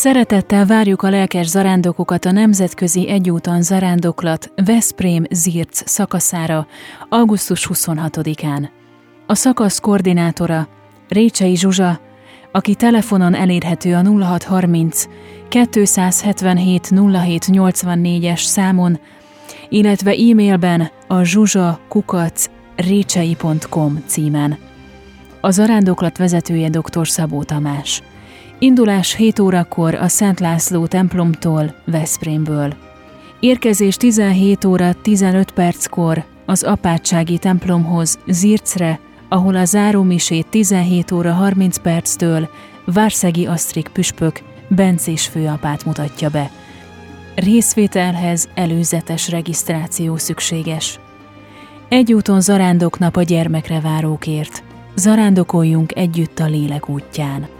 Szeretettel várjuk a lelkes zarándokokat a Nemzetközi Egyúton Zarándoklat Veszprém Zirc szakaszára augusztus 26-án. A szakasz koordinátora Récsei Zsuzsa, aki telefonon elérhető a 0630 277 0784-es számon, illetve e-mailben a zsuzsakukac récsei.com címen. A zarándoklat vezetője dr. Szabó Tamás. Indulás 7 órakor a Szent László templomtól, Veszprémből. Érkezés 17 óra 15 perckor az apátsági templomhoz, Zircre, ahol a zárómisét 17 óra 30 perctől Várszegi Asztrik püspök Bencés főapát mutatja be. Részvételhez előzetes regisztráció szükséges. Egy úton zarándoknap a gyermekre várókért. Zarándokoljunk együtt a lélek útján.